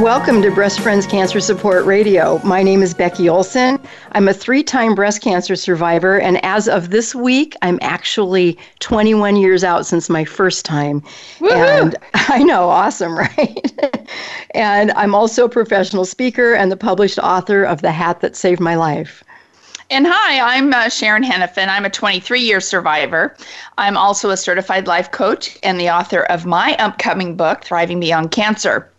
Welcome to Breast Friends Cancer Support Radio. My name is Becky Olson. I'm a three time breast cancer survivor, and as of this week, I'm actually 21 years out since my first time. Woo-hoo! And I know, awesome, right? and I'm also a professional speaker and the published author of The Hat That Saved My Life. And hi, I'm uh, Sharon Henifin. I'm a 23 year survivor. I'm also a certified life coach and the author of my upcoming book, Thriving Beyond Cancer.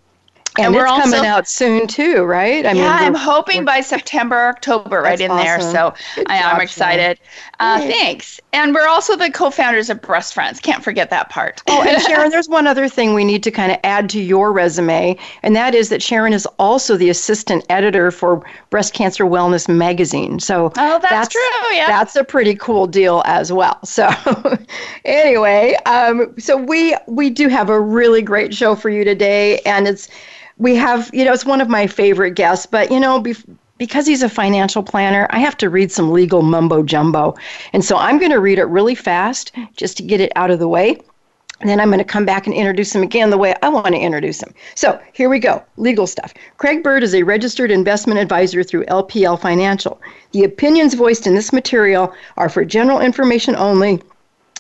And, and we're also, coming out soon too, right? I yeah, mean, I'm hoping by September, October, right in awesome. there. So I, am excited. Uh, thanks. And we're also the co-founders of Breast Friends. Can't forget that part. oh, and Sharon, there's one other thing we need to kind of add to your resume, and that is that Sharon is also the assistant editor for Breast Cancer Wellness magazine. So oh, that's, that's true. Yeah, that's a pretty cool deal as well. So anyway, um, so we we do have a really great show for you today, and it's we have, you know, it's one of my favorite guests, but, you know, because he's a financial planner, I have to read some legal mumbo jumbo. And so I'm going to read it really fast just to get it out of the way. And then I'm going to come back and introduce him again the way I want to introduce him. So here we go legal stuff. Craig Bird is a registered investment advisor through LPL Financial. The opinions voiced in this material are for general information only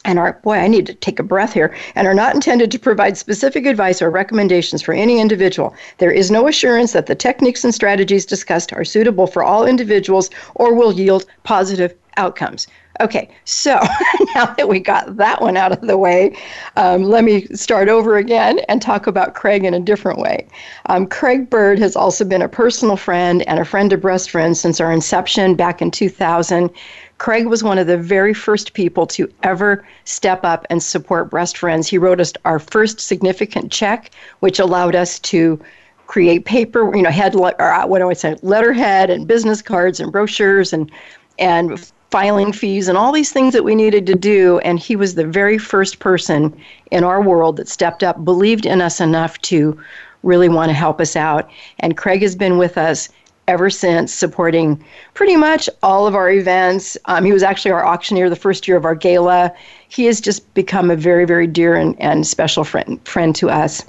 and are, boy, I need to take a breath here, and are not intended to provide specific advice or recommendations for any individual. There is no assurance that the techniques and strategies discussed are suitable for all individuals or will yield positive outcomes. Okay, so now that we got that one out of the way, um, let me start over again and talk about Craig in a different way. Um, Craig Bird has also been a personal friend and a friend of Breast Friends since our inception back in 2000. Craig was one of the very first people to ever step up and support Breast Friends. He wrote us our first significant check, which allowed us to create paper, you know, head uh, what do I say, letterhead and business cards and brochures and and filing fees and all these things that we needed to do. And he was the very first person in our world that stepped up, believed in us enough to really want to help us out. And Craig has been with us ever since, supporting pretty much all of our events. Um, he was actually our auctioneer the first year of our gala. He has just become a very, very dear and, and special friend, friend to us.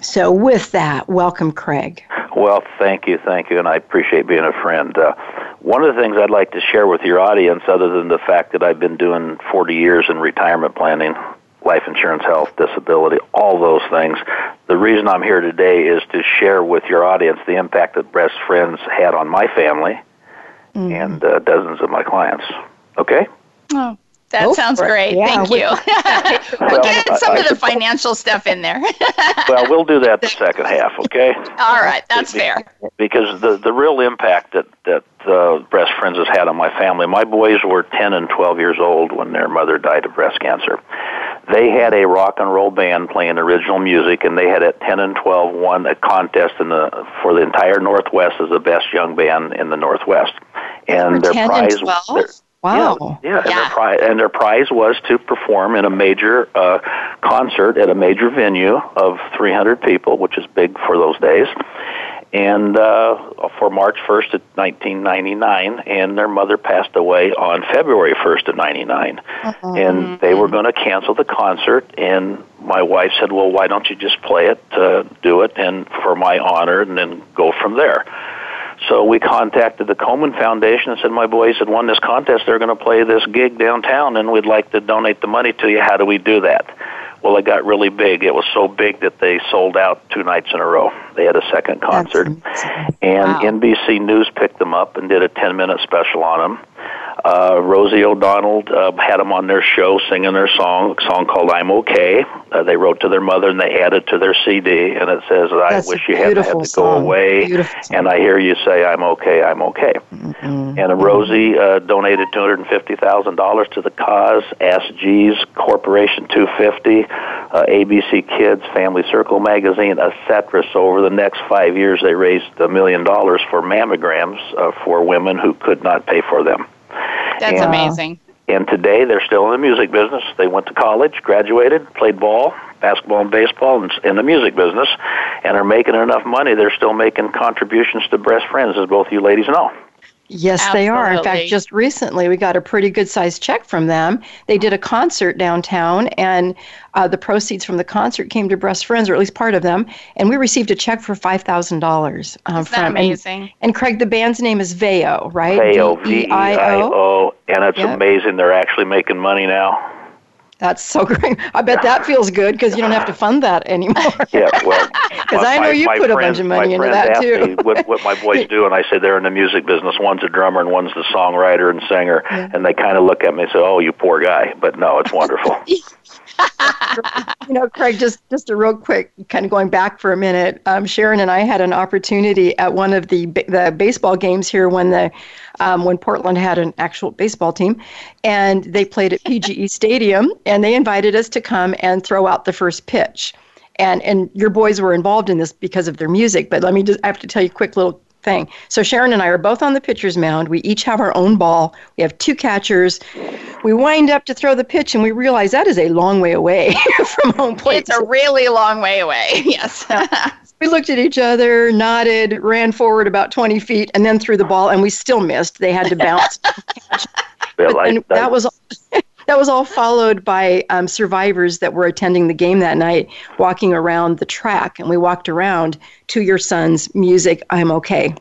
So, with that, welcome, Craig. Well, thank you, thank you, and I appreciate being a friend. Uh, one of the things I'd like to share with your audience, other than the fact that I've been doing 40 years in retirement planning, life insurance, health, disability, all those things. The reason I'm here today is to share with your audience the impact that Breast Friends had on my family mm-hmm. and uh, dozens of my clients. Okay? Oh, that sounds great. Yeah, Thank you. we'll, well get some I, of the financial stuff in there. well, we'll do that the second half, okay? All right, that's fair. Because the the real impact that that uh, breast friends has had on my family. My boys were 10 and 12 years old when their mother died of breast cancer. They had a rock and roll band playing original music, and they had at 10 and 12 won a contest in the for the entire Northwest as the best young band in the Northwest. And their prize. And 12? Wow. Yeah, yeah, And, their prize, and their prize was to perform in a major uh, concert at a major venue of 300 people, which is big for those days and uh, for March 1st of 1999, and their mother passed away on February 1st of 99. Uh-huh. And they were going to cancel the concert, and my wife said, "Well, why don't you just play it, uh, do it, and for my honor, and then go from there." So we contacted the Komen Foundation and said, "My boys had won this contest. They're going to play this gig downtown, and we'd like to donate the money to you. How do we do that?" Well, it got really big. It was so big that they sold out two nights in a row. They had a second concert, and wow. NBC News picked them up and did a 10 minute special on them. Uh, Rosie O'Donnell uh, had them on their show singing their song, a song called "I'm Okay." Uh, they wrote to their mother and they added to their CD, and it says, "I That's wish you hadn't had to song. go away." And I hear you say, "I'm okay, I'm okay." Mm-hmm. And Rosie uh, donated two hundred and fifty thousand dollars to the cause. Ask Jeeves Corporation two fifty, uh, ABC Kids, Family Circle magazine, etc. So over the next five years, they raised a million dollars for mammograms uh, for women who could not pay for them. That's and, uh, amazing. and today they're still in the music business. They went to college, graduated, played ball, basketball and baseball, and in the music business, and are making enough money. They're still making contributions to Breast Friends, as both you ladies know. Yes, Absolutely. they are. In fact, just recently we got a pretty good sized check from them. They did a concert downtown, and uh, the proceeds from the concert came to Breast Friends, or at least part of them, and we received a check for five thousand dollars um, from. Amazing. And, and, Craig, the band's name is Veio, right? Veio, V E I O, and it's yep. amazing. They're actually making money now. That's so great. I bet that feels good because you don't have to fund that anymore. yeah, well, because I know you put friends, a bunch of money into that too. what, what my boys do, and I say they're in the music business. One's a drummer and one's the songwriter and singer, yeah. and they kind of look at me and say, "Oh, you poor guy," but no, it's wonderful. You know, Craig, just just a real quick, kind of going back for a minute. Um, Sharon and I had an opportunity at one of the the baseball games here when the um, when Portland had an actual baseball team, and they played at PGE Stadium, and they invited us to come and throw out the first pitch. And and your boys were involved in this because of their music. But let me just I have to tell you a quick little thing. So Sharon and I are both on the pitcher's mound. We each have our own ball. We have two catchers. We wind up to throw the pitch, and we realize that is a long way away from home plate. It's a really long way away. Yes. we looked at each other, nodded, ran forward about 20 feet, and then threw the ball, and we still missed. They had to bounce. but that was that was all followed by um, survivors that were attending the game that night, walking around the track, and we walked around to your son's music. I'm okay,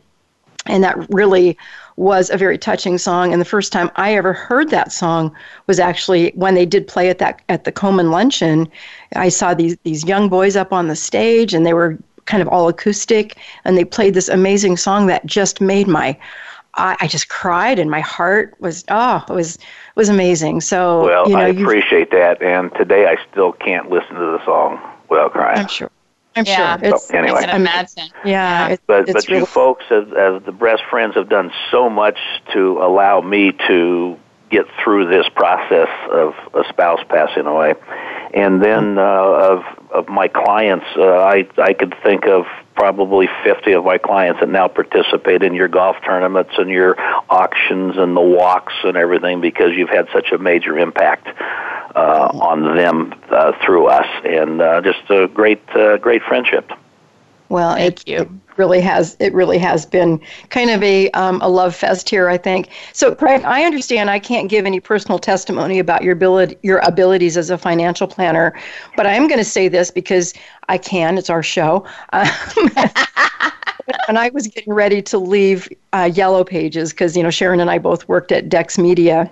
and that really was a very touching song. And the first time I ever heard that song was actually when they did play at that at the Komen luncheon. I saw these these young boys up on the stage, and they were kind of all acoustic, and they played this amazing song that just made my I, I just cried, and my heart was oh, it was it was amazing. So well, you know, I appreciate that, and today I still can't listen to the song without crying. I'm sure. I'm yeah. sure. It's, so, anyway, I can imagine. Yeah, It, but but really you folks, as, as the breast friends, have done so much to allow me to get through this process of a spouse passing away, and then uh, of of my clients, uh, I I could think of probably 50 of my clients that now participate in your golf tournaments and your auctions and the walks and everything because you've had such a major impact uh, on them uh, through us, and uh, just a great uh, great friendship. Well, it, it, really has it really has been kind of a um, a love fest here, I think. So, Craig, I understand I can't give any personal testimony about your ability your abilities as a financial planner, but I am going to say this because I can. It's our show. Um, when I was getting ready to leave uh, Yellow Pages, because you know Sharon and I both worked at Dex Media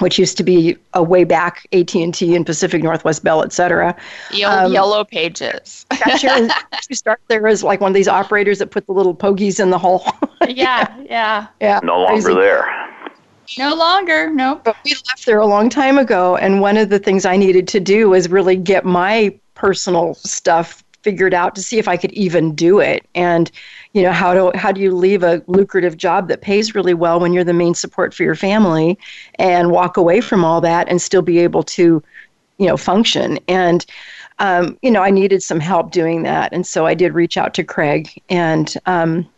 which used to be a way back AT&T and Pacific Northwest Bell, et cetera. The old um, yellow pages. Sharon, you start there as like one of these operators that put the little pogies in the hole. yeah, yeah. Yeah. No longer crazy. there. No longer, no. But we left there a long time ago, and one of the things I needed to do was really get my personal stuff figured out to see if I could even do it. And you know how do how do you leave a lucrative job that pays really well when you're the main support for your family and walk away from all that and still be able to you know function and um, you know I needed some help doing that and so I did reach out to Craig and um,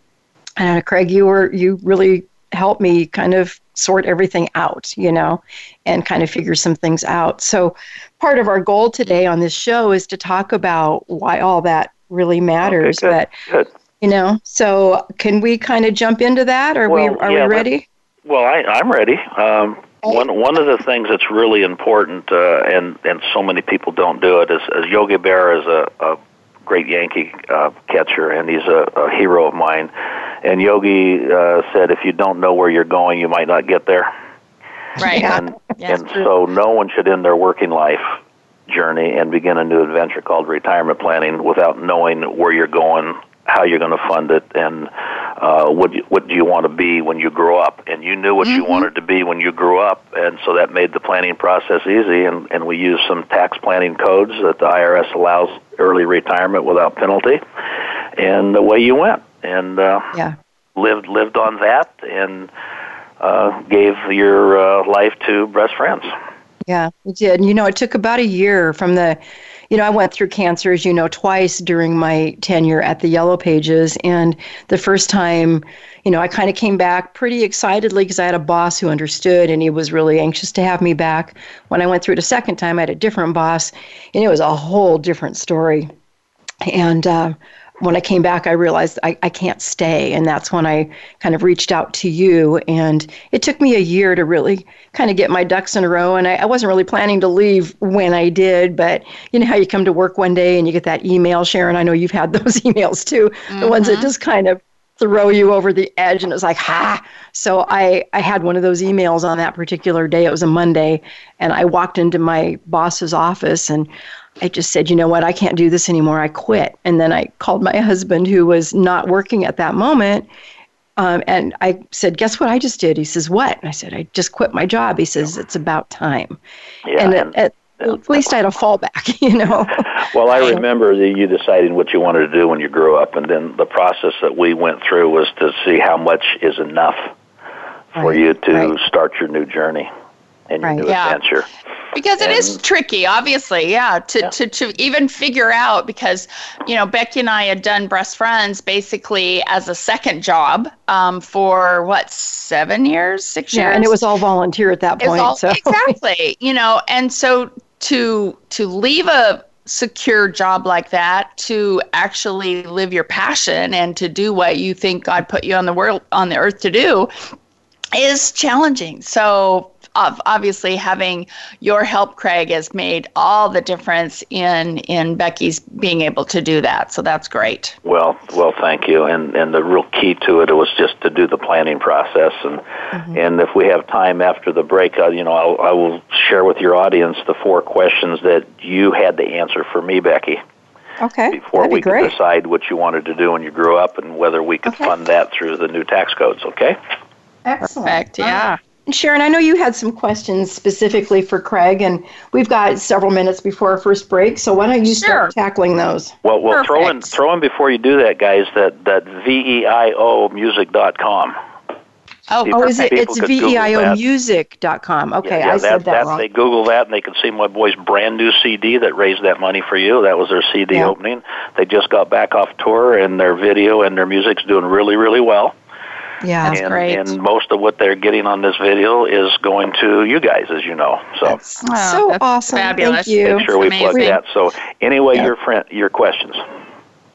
and Craig you were you really helped me kind of sort everything out you know and kind of figure some things out. So part of our goal today on this show is to talk about why all that really matters okay, good, but good. you know so can we kind of jump into that? Are well, we are yeah, we ready well I, i'm ready. Um, one one of the things that's really important uh, and and so many people don't do it is as yogi berra is a, a great yankee uh, catcher and he's a, a hero of mine and yogi uh, said if you don't know where you're going you might not get there right and and so no one should end their working life journey and begin a new adventure called retirement planning without knowing where you're going how you're going to fund it and uh, what you, what do you want to be when you grow up. And you knew what mm-hmm. you wanted to be when you grew up, and so that made the planning process easy. And, and we use some tax planning codes that the IRS allows early retirement without penalty, and away you went. And uh, yeah. lived lived on that and uh, gave your uh, life to Breast Friends. Yeah, it did. You know, it took about a year from the, you know, I went through cancer, as you know, twice during my tenure at the Yellow Pages. And the first time, you know, I kind of came back pretty excitedly because I had a boss who understood and he was really anxious to have me back. When I went through it a second time, I had a different boss and it was a whole different story. And, uh, when I came back, I realized I, I can't stay. And that's when I kind of reached out to you. And it took me a year to really kind of get my ducks in a row. And I, I wasn't really planning to leave when I did. But you know how you come to work one day and you get that email, Sharon? I know you've had those emails too, mm-hmm. the ones that mm-hmm. just kind of throw you over the edge and it was like ha so i i had one of those emails on that particular day it was a monday and i walked into my boss's office and I just said, you know what, I can't do this anymore. I quit. And then I called my husband, who was not working at that moment. Um, and I said, guess what I just did? He says, what? And I said, I just quit my job. He says, it's about time. Yeah, and, at, at, at least I had a fallback, you know. well, I remember that you deciding what you wanted to do when you grew up, and then the process that we went through was to see how much is enough for right, you to right. start your new journey and your right. new yeah. adventure because it and, is tricky obviously yeah to, yeah. to to even figure out because you know becky and i had done breast friends basically as a second job um, for what seven years six yeah, years and it was all volunteer at that point all, so exactly you know and so to to leave a secure job like that to actually live your passion and to do what you think god put you on the world on the earth to do is challenging so obviously having your help, Craig, has made all the difference in in Becky's being able to do that. So that's great. Well, well, thank you. And and the real key to it was just to do the planning process. And mm-hmm. and if we have time after the break, uh, you know, I'll, I will share with your audience the four questions that you had to answer for me, Becky. Okay. Before That'd we be could decide what you wanted to do when you grew up and whether we could okay. fund that through the new tax codes. Okay. Excellent. Perfect. Yeah. Sharon, I know you had some questions specifically for Craig, and we've got several minutes before our first break. So why don't you sure. start tackling those? Well, well, throw in throw in before you do that, guys. That that veio music dot com. Oh, oh is it? It's veiomusic.com. Okay, yeah, yeah, I said that, that, wrong. They Google that and they can see my boy's brand new CD that raised that money for you. That was their CD yeah. opening. They just got back off tour and their video and their music's doing really, really well. Yeah, that's and, great. And most of what they're getting on this video is going to you guys, as you know. So that's oh, so that's awesome. Fabulous. Thank you. Make sure we plug that. So anyway, your friend, your questions.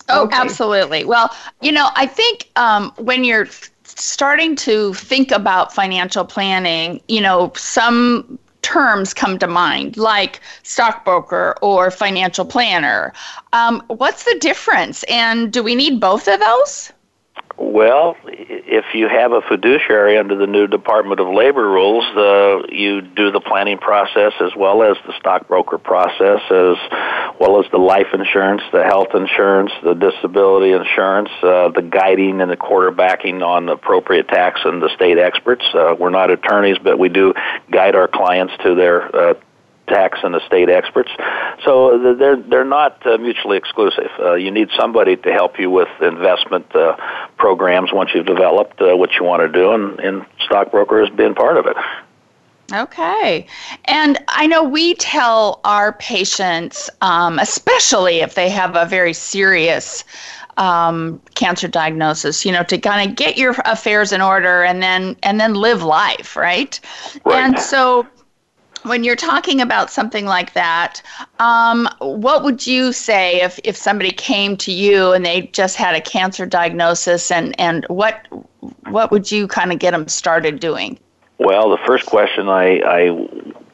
Oh, okay. absolutely. Well, you know, I think um, when you're starting to think about financial planning, you know, some terms come to mind, like stockbroker or financial planner. Um, what's the difference? And do we need both of those? Well, if you have a fiduciary under the new Department of Labor rules, uh, you do the planning process as well as the stockbroker process, as well as the life insurance, the health insurance, the disability insurance, uh, the guiding and the quarterbacking on the appropriate tax and the state experts. Uh, we're not attorneys, but we do guide our clients to their uh, tax and estate experts. So they're they're not uh, mutually exclusive. Uh, you need somebody to help you with investment uh, programs once you've developed uh, what you want to do, and, and stockbroker has been part of it. Okay. And I know we tell our patients, um, especially if they have a very serious um, cancer diagnosis, you know, to kind of get your affairs in order and then and then live life, right? right. And so when you're talking about something like that, um, what would you say if, if somebody came to you and they just had a cancer diagnosis, and, and what what would you kind of get them started doing? Well, the first question I, I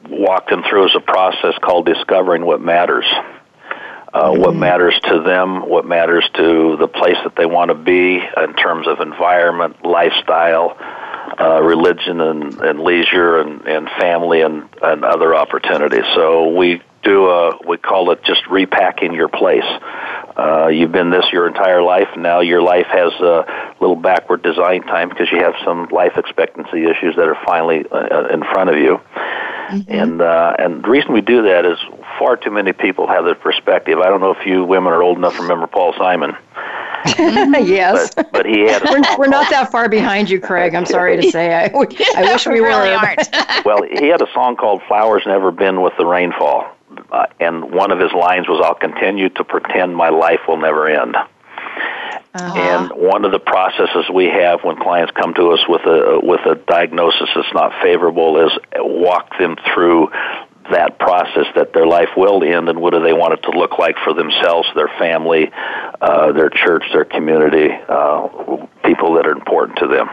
walked them through is a process called discovering what matters. Uh, mm-hmm. What matters to them, what matters to the place that they want to be in terms of environment, lifestyle, uh, religion and, and leisure and, and family and, and other opportunities. So we do a, we call it just repacking your place. Uh, you've been this your entire life, now your life has a little backward design time because you have some life expectancy issues that are finally uh, in front of you. Mm-hmm. And uh, and the reason we do that is far too many people have that perspective. I don't know if you women are old enough to remember Paul Simon. yes. But, but he had. we're, we're not that far behind you, Craig. I'm sorry to say. I, I wish we, we really were. aren't. well, he had a song called "Flowers Never Bend with the Rainfall," uh, and one of his lines was, "I'll continue to pretend my life will never end." Uh-huh. And one of the processes we have when clients come to us with a with a diagnosis that's not favorable is walk them through that process that their life will end and what do they want it to look like for themselves, their family, uh, their church, their community, uh, people that are important to them.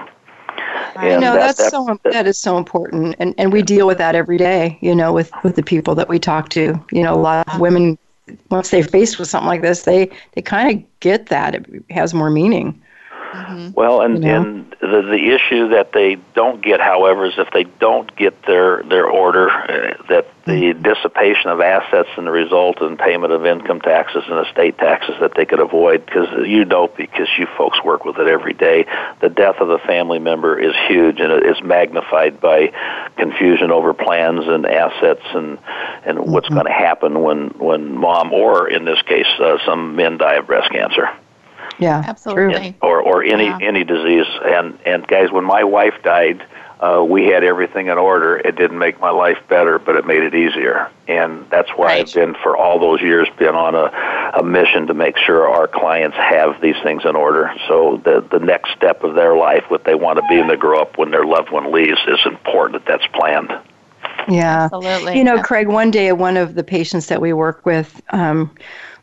I know that, that's that, so that, that is so important, and and we deal with that every day. You know, with with the people that we talk to. You know, a lot of women once they're faced with something like this, they they kind of get that it has more meaning. Mm-hmm. Well, and you know? and the the issue that they don't get, however, is if they don't get their their order, uh, that the mm-hmm. dissipation of assets and the result in payment of income taxes and estate taxes that they could avoid, because you know, because you folks work with it every day, the death of a family member is huge, and it is magnified by confusion over plans and assets and and mm-hmm. what's going to happen when when mom or in this case uh, some men die of breast cancer. Yeah, absolutely. Or or any yeah. any disease. And and guys, when my wife died, uh, we had everything in order. It didn't make my life better, but it made it easier. And that's why right. I've been for all those years been on a, a mission to make sure our clients have these things in order. So the the next step of their life, what they want to be when they grow up, when their loved one leaves, is important that that's planned. Yeah, absolutely. You know, Craig. One day, one of the patients that we work with, um,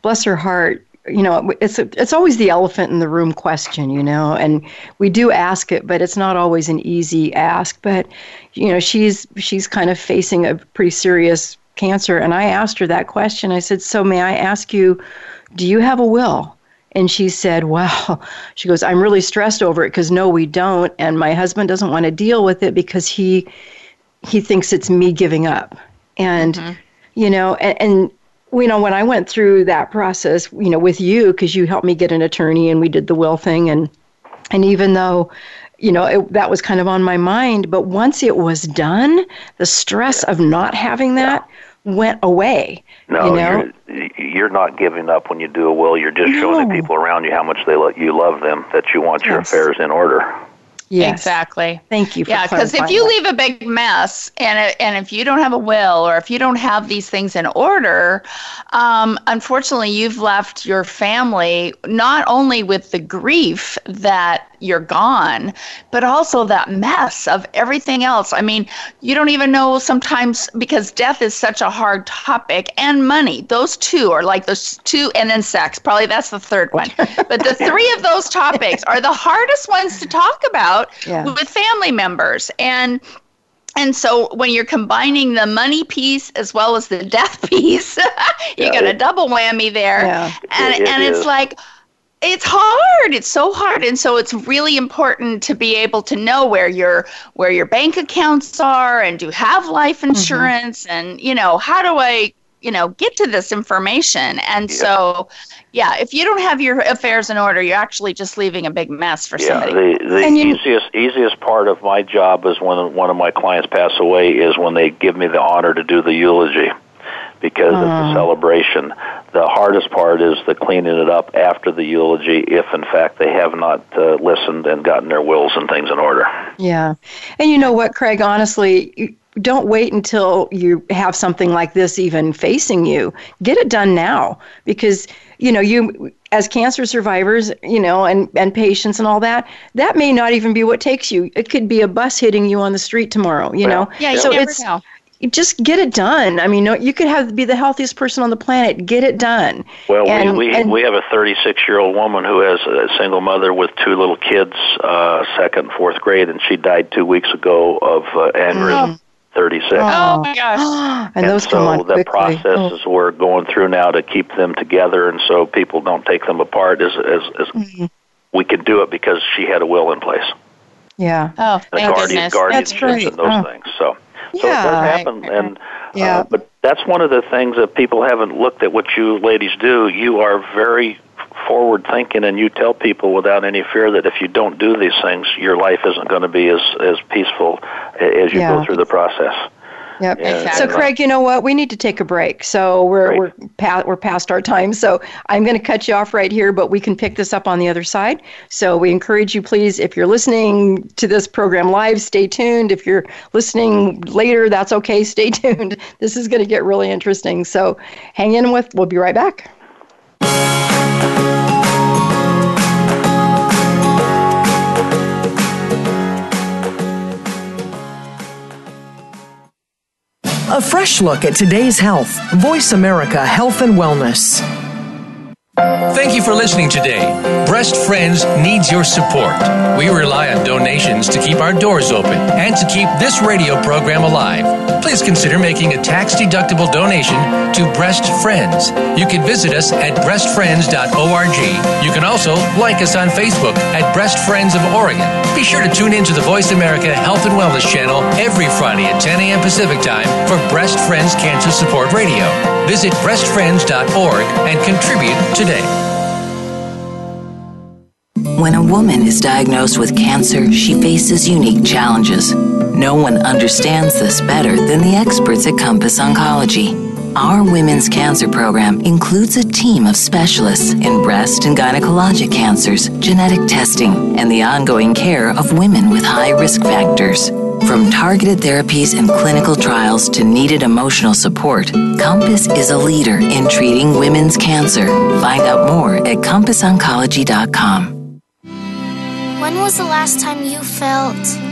bless her heart, you know it's a, it's always the elephant in the room question you know and we do ask it but it's not always an easy ask but you know she's she's kind of facing a pretty serious cancer and I asked her that question. I said so may I ask you do you have a will? And she said well she goes I'm really stressed over it because no we don't and my husband doesn't want to deal with it because he he thinks it's me giving up. And mm-hmm. you know and, and you know, when I went through that process, you know, with you, because you helped me get an attorney and we did the will thing, and and even though, you know, it, that was kind of on my mind, but once it was done, the stress of not having that went away. No, you know? you're, you're not giving up when you do a will. You're just no. showing the people around you how much they lo- you love them, that you want your yes. affairs in order. Yes. Exactly. Thank you. yeah, because if you that. leave a big mess, and and if you don't have a will, or if you don't have these things in order, um, unfortunately, you've left your family not only with the grief that you're gone, but also that mess of everything else. I mean, you don't even know sometimes because death is such a hard topic and money. Those two are like those two, and then sex. Probably that's the third one. but the three of those topics are the hardest ones to talk about yeah. with family members. And and so when you're combining the money piece as well as the death piece, you yeah, got a double whammy there. Yeah. And it, it and is. it's like it's hard it's so hard and so it's really important to be able to know where your where your bank accounts are and do have life mm-hmm. insurance mm-hmm. and you know how do i you know get to this information and yeah. so yeah if you don't have your affairs in order you're actually just leaving a big mess for yeah, somebody the, the easiest easiest part of my job is when one of my clients pass away is when they give me the honor to do the eulogy because uh. it's a celebration. The hardest part is the cleaning it up after the eulogy, if in fact they have not uh, listened and gotten their wills and things in order. Yeah, and you know what, Craig? Honestly, don't wait until you have something like this even facing you. Get it done now because you know you as cancer survivors, you know, and and patients and all that. That may not even be what takes you. It could be a bus hitting you on the street tomorrow. You know, yeah. so it's know just get it done. I mean, you could have be the healthiest person on the planet. Get it done. Well, and, we we, and, we have a 36 year old woman who has a single mother with two little kids, uh, second and fourth grade, and she died two weeks ago of uh, aneurysm. Oh. 36. Oh, my gosh. and, and those so come on the quickly. processes oh. we're going through now to keep them together and so people don't take them apart is, is, is mm-hmm. we can do it because she had a will in place. Yeah. Oh, thank guardian, goodness. guardianship and those oh. things. So so yeah. it does happen, and yeah. Uh, but that's one of the things that people haven't looked at. What you ladies do, you are very forward thinking, and you tell people without any fear that if you don't do these things, your life isn't going to be as as peaceful as you yeah. go through the process. Yep. Exactly. So, Craig, you know what? We need to take a break. So we're we're past we're past our time. So I'm going to cut you off right here, but we can pick this up on the other side. So we encourage you, please, if you're listening to this program live, stay tuned. If you're listening later, that's okay. Stay tuned. This is going to get really interesting. So hang in with. We'll be right back. A fresh look at today's health. Voice America Health and Wellness. Thank you for listening today. Breast Friends needs your support. We rely on donations to keep our doors open and to keep this radio program alive. Please consider making a tax deductible donation to Breast Friends. You can visit us at breastfriends.org. You can also like us on Facebook at Breast Friends of Oregon. Be sure to tune in to the Voice America Health and Wellness channel every Friday at 10 a.m. Pacific Time for Breast Friends Cancer Support Radio. Visit breastfriends.org and contribute today. When a woman is diagnosed with cancer, she faces unique challenges. No one understands this better than the experts at Compass Oncology. Our women's cancer program includes a team of specialists in breast and gynecologic cancers, genetic testing, and the ongoing care of women with high risk factors. From targeted therapies and clinical trials to needed emotional support, Compass is a leader in treating women's cancer. Find out more at CompassOncology.com. When was the last time you felt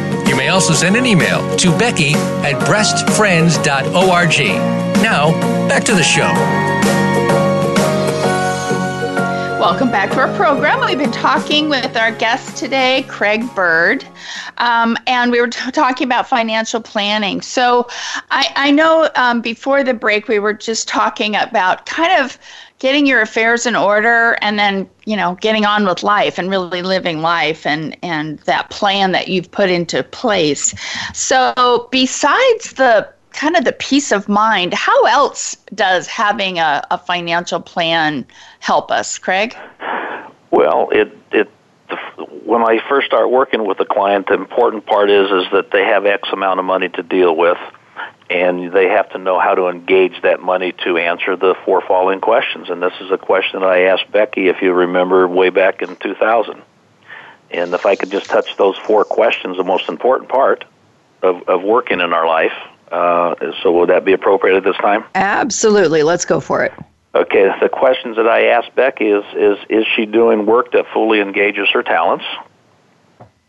You may also send an email to Becky at breastfriends.org. Now, back to the show. Welcome back to our program. We've been talking with our guest today, Craig Bird, um, and we were t- talking about financial planning. So I, I know um, before the break, we were just talking about kind of getting your affairs in order and then you know getting on with life and really living life and and that plan that you've put into place so besides the kind of the peace of mind. How else does having a, a financial plan help us, Craig? Well, it it when I first start working with a client, the important part is is that they have X amount of money to deal with, and they have to know how to engage that money to answer the four following questions. And this is a question that I asked Becky, if you remember, way back in 2000. And if I could just touch those four questions, the most important part of, of working in our life, uh, so would that be appropriate at this time? Absolutely. Let's go for it. Okay. The questions that I asked Becky is, is, is she doing work that fully engages her talents?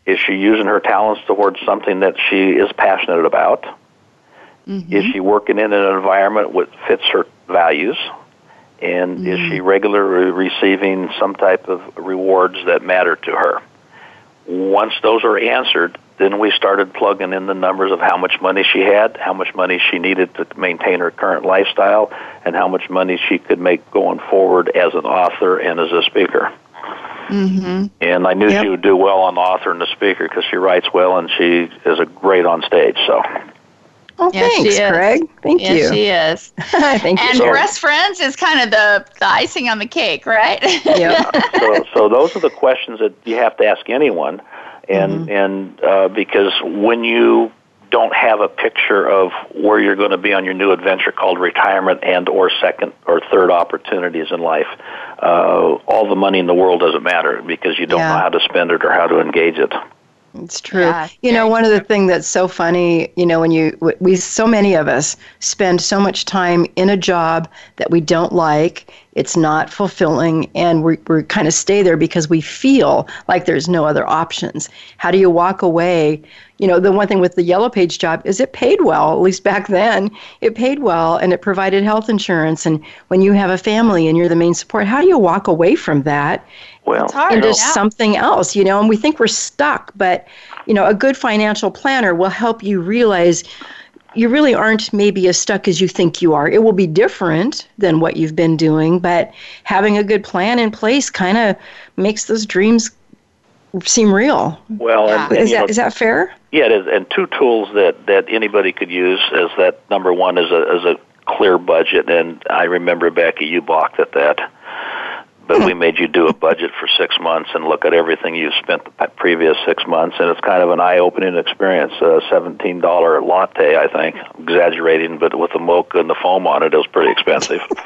Is she using her talents towards something that she is passionate about? Mm-hmm. Is she working in an environment that fits her values? And mm-hmm. is she mm-hmm. regularly receiving some type of rewards that matter to her? Once those are answered, then we started plugging in the numbers of how much money she had, how much money she needed to maintain her current lifestyle, and how much money she could make going forward as an author and as a speaker. Mm-hmm. And I knew yep. she would do well on the author and the speaker because she writes well and she is a great on stage. So. Oh, yes, thanks, Craig. Thank yes, you. she is. Thank and you. And Breast Friends is kind of the, the icing on the cake, right? yeah. so, so those are the questions that you have to ask anyone and mm-hmm. and uh, because when you don't have a picture of where you're going to be on your new adventure called retirement and or second or third opportunities in life uh, all the money in the world doesn't matter because you don't yeah. know how to spend it or how to engage it It's true. Yeah, you know, one true. of the things that's so funny, you know, when you we so many of us spend so much time in a job that we don't like, it's not fulfilling, and we we kind of stay there because we feel like there's no other options. How do you walk away? You know, the one thing with the yellow page job is it paid well. At least back then, it paid well, and it provided health insurance. And when you have a family and you're the main support, how do you walk away from that well, into yeah. something else, you know, and we think we're stuck, but you know, a good financial planner will help you realize you really aren't maybe as stuck as you think you are. It will be different than what you've been doing, but having a good plan in place kind of makes those dreams seem real. Well, yeah. and, and, is that know, is that fair? Yeah, it is. And two tools that that anybody could use is that number one is a is a clear budget, and I remember Becky, you balked at that but we made you do a budget for six months and look at everything you've spent the previous six months, and it's kind of an eye-opening experience. A seventeen dollar latte, I think, exaggerating, but with the mocha and the foam on it, it was pretty expensive.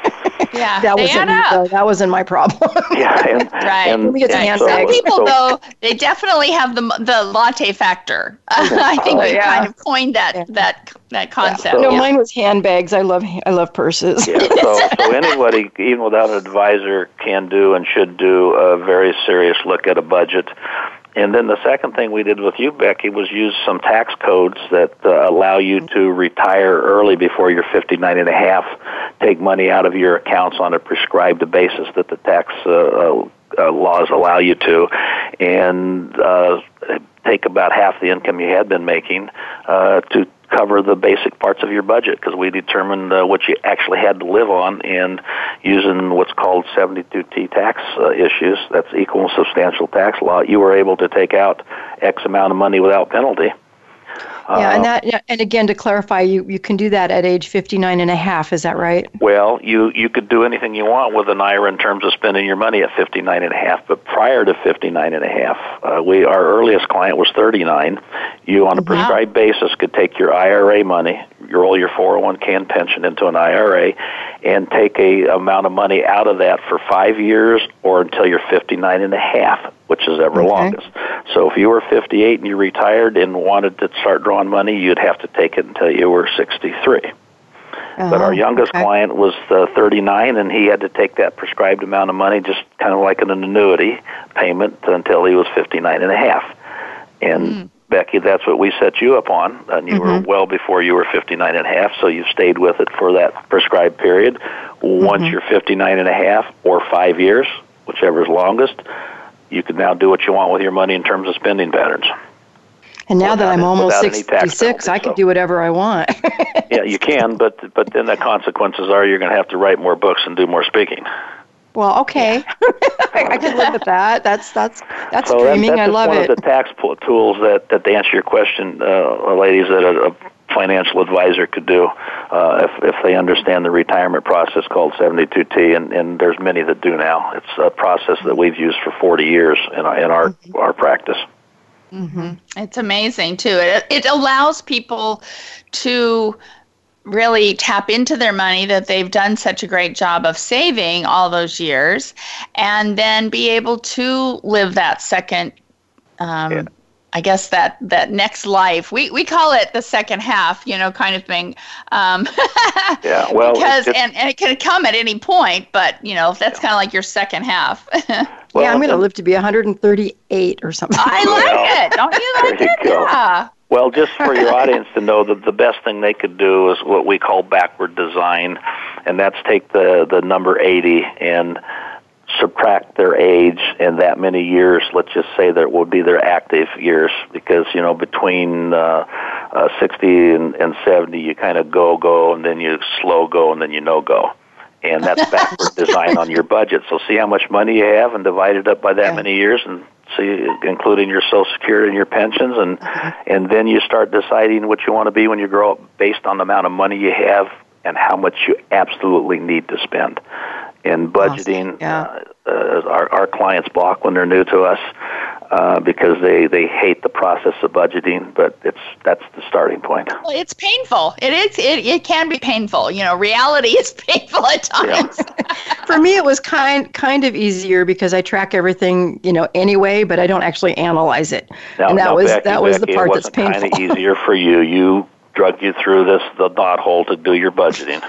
yeah, that wasn't uh, that wasn't my problem. yeah, and, right. And, and so, some people so, though they definitely have the the latte factor. I think uh, we yeah. kind of coined that yeah. that that concept. Yeah, so, no, mine was handbags. I love I love purses. yeah, so, so anybody, even without an advisor, can do and should do a very serious look at a budget. And then the second thing we did with you, Becky, was use some tax codes that uh, allow you to retire early before you're 59 and a half, take money out of your accounts on a prescribed basis that the tax uh, uh, uh laws allow you to, and uh, take about half the income you had been making uh, to cover the basic parts of your budget because we determined uh, what you actually had to live on and using what's called 72T tax uh, issues, that's equal and substantial tax law, you were able to take out X amount of money without penalty. Yeah, and uh, that and again to clarify, you, you can do that at age 59 and a half, is that right? Well, you you could do anything you want with an IRA in terms of spending your money at 59 and a half, but prior to 59 and a half, uh, we our earliest client was 39. You on a prescribed wow. basis could take your IRA money, roll your 401k and pension into an IRA and take a amount of money out of that for 5 years or until you're 59 and a half which is ever okay. longest. So if you were 58 and you retired and wanted to start drawing money, you'd have to take it until you were 63. Uh-huh. But our youngest okay. client was uh, 39, and he had to take that prescribed amount of money, just kind of like an annuity payment, until he was 59 and a half. And mm. Becky, that's what we set you up on, and you mm-hmm. were well before you were 59 and a half, so you stayed with it for that prescribed period. Once mm-hmm. you're 59 and a half or five years, whichever is longest, you can now do what you want with your money in terms of spending patterns. And now that I'm almost 66, I can so. do whatever I want. yeah, you can, but but then the consequences are you're going to have to write more books and do more speaking. Well, okay, I can live with that. That's that's that's so dreaming. That, that's I love one it. One of the tax tools that that to answer your question, uh, ladies, that a, a financial advisor could do uh, if, if they understand the retirement process called 72T, and, and there's many that do now. It's a process that we've used for 40 years in our, in our, mm-hmm. our practice. Mm-hmm. It's amazing, too. It, it allows people to really tap into their money that they've done such a great job of saving all those years and then be able to live that second um, yeah. I guess that that next life we we call it the second half, you know, kind of thing. Um, yeah, well, because and, and it can come at any point, but you know that's yeah. kind of like your second half. well, yeah, I'm going to live to be 138 or something. I like well, it. Don't you like you it? Go. Yeah. Well, just for your audience to know that the best thing they could do is what we call backward design, and that's take the the number 80 and subtract their age and that many years, let's just say that would be their active years, because you know between uh, uh, 60 and, and 70, you kind of go go, and then you slow go, and then you no go, and that's backward design on your budget. So see how much money you have, and divide it up by that many years, and see, including your Social Security and your pensions, and mm-hmm. and then you start deciding what you want to be when you grow up based on the amount of money you have and how much you absolutely need to spend in budgeting. Awesome. Yeah. Uh, uh, our, our clients balk when they're new to us uh, because they, they hate the process of budgeting, but it's that's the starting point. Well, it's painful. It is. It, it can be painful. You know, reality is painful at times. Yeah. for me, it was kind kind of easier because I track everything, you know, anyway, but I don't actually analyze it. Now, and that now, was Becky, that was Becky, the part it that's wasn't painful. kind of easier for you. You drug you through this the knot hole to do your budgeting.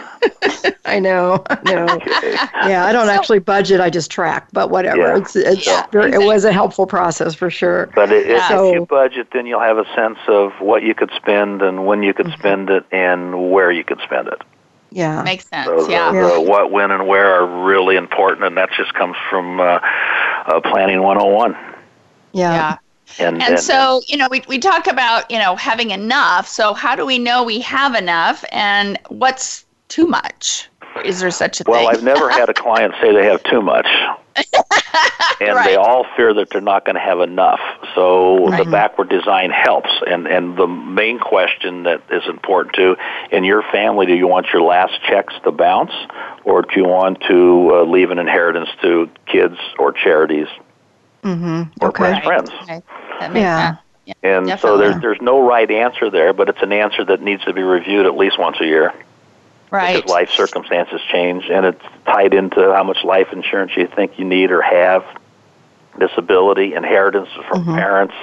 I know, I know. Okay. Yeah, I don't actually budget; I just track. But whatever, Yeah. it's it's Yeah, very, it was a helpful process for sure. But it, if So- you budget, then you'll have a sense of what you could spend and when you could Mm-hmm. spend it and where you could spend it. Yeah, Makes sense. So the, yeah. the what, when, and where are really important, and that just comes from uh, uh, planning 101. yeah. Yeah. And, And so, you know, we, we talk about, you know, having enough. So, how do we know we have enough and what's too much? Is there such a well, thing? Well, I've never had a client say they have too much, and Right. they all fear that they're not going to have enough. So the backward design helps. And and the main question that is important too in your family: Do you want your last checks to bounce, or do you want to uh, leave an inheritance to kids or charities Mm-hmm. or Okay. best friends? Okay. That makes Yeah. sense. Yeah. And so there's there's no right answer there, but it's an answer that needs to be reviewed at least once a year Right. because life circumstances change, and it's tied into how much life insurance you think you need or have, disability, inheritance from Mhm. parents,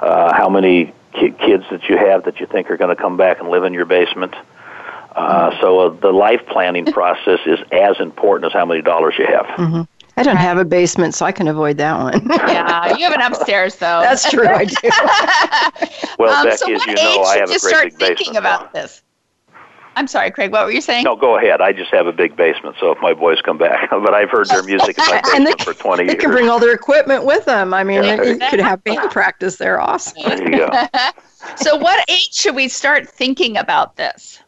uh, how many ki- kids that you have that you think are going to come back and live in your basement. Uh, so uh, the life planning process is as important as how many dollars you have. hmm I don't have a basement, so I can avoid that one. yeah. You have an upstairs, though. That's true. I do. Well, um, Becky, so as what you age know, I should have a you great start big thinking basement. about this? I'm sorry, Craig. What were you saying? No, go ahead. I just have a big basement, so if my boys come back, but I've heard their music in my And they- for 20 They years. They can bring all their equipment with them. I mean, Yeah. you could have band practice there. Awesome. there you go. So, what age should we start thinking about this?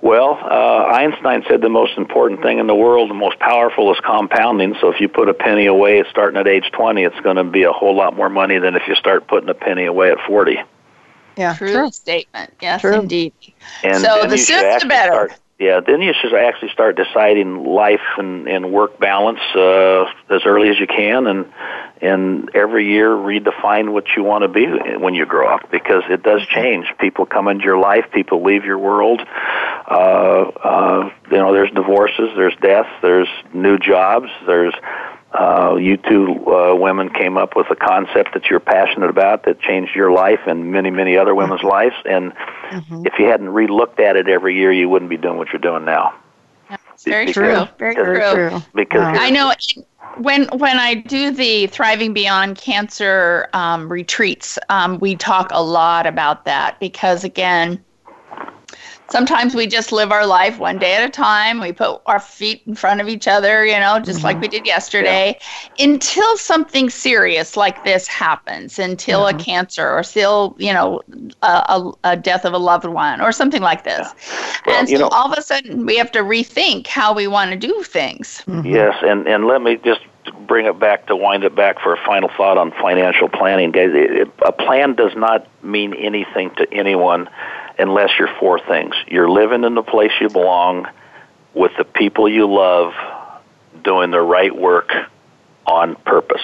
Well, uh, Einstein said the most important thing in the world, the most powerful, is compounding. So if you put a penny away starting at age 20, it's going to be a whole lot more money than if you start putting a penny away at 40. Yeah, True, true. statement. Yes, True. indeed. And So then the you should sooner the actually better. Start, yeah, then you should actually start deciding life and, and work balance uh, as early as you can, and and every year redefine what you want to be when you grow up because it does change. People come into your life, people leave your world. Uh, uh, you know, there's divorces, there's deaths, there's new jobs, there's uh, you two uh, women came up with a concept that you're passionate about that changed your life and many, many other women's lives. And Mhm. if you hadn't re-looked at it every year, you wouldn't be doing what you're doing now. It's very Because- true. Very, Very true. true. Because Wow. I know when when I do the Thriving Beyond Cancer um, retreats, um, we talk a lot about that because again, sometimes we just live our life one day at a time. We put our feet in front of each other, you know, just like mm-hmm. we did yesterday, until something serious like this happens, until a mm-hmm. cancer or still, you know, a, a, a death of a loved one or something like this. Well, and you so know- all of a sudden we have to rethink how we want to do things. Mm-hmm. Yes, and and let me just bring it back to wind it back for a final thought on financial planning, guys. It, it, a plan does not mean anything to anyone unless you're four things: you're living in the place you belong, with the people you love, doing the right work on purpose.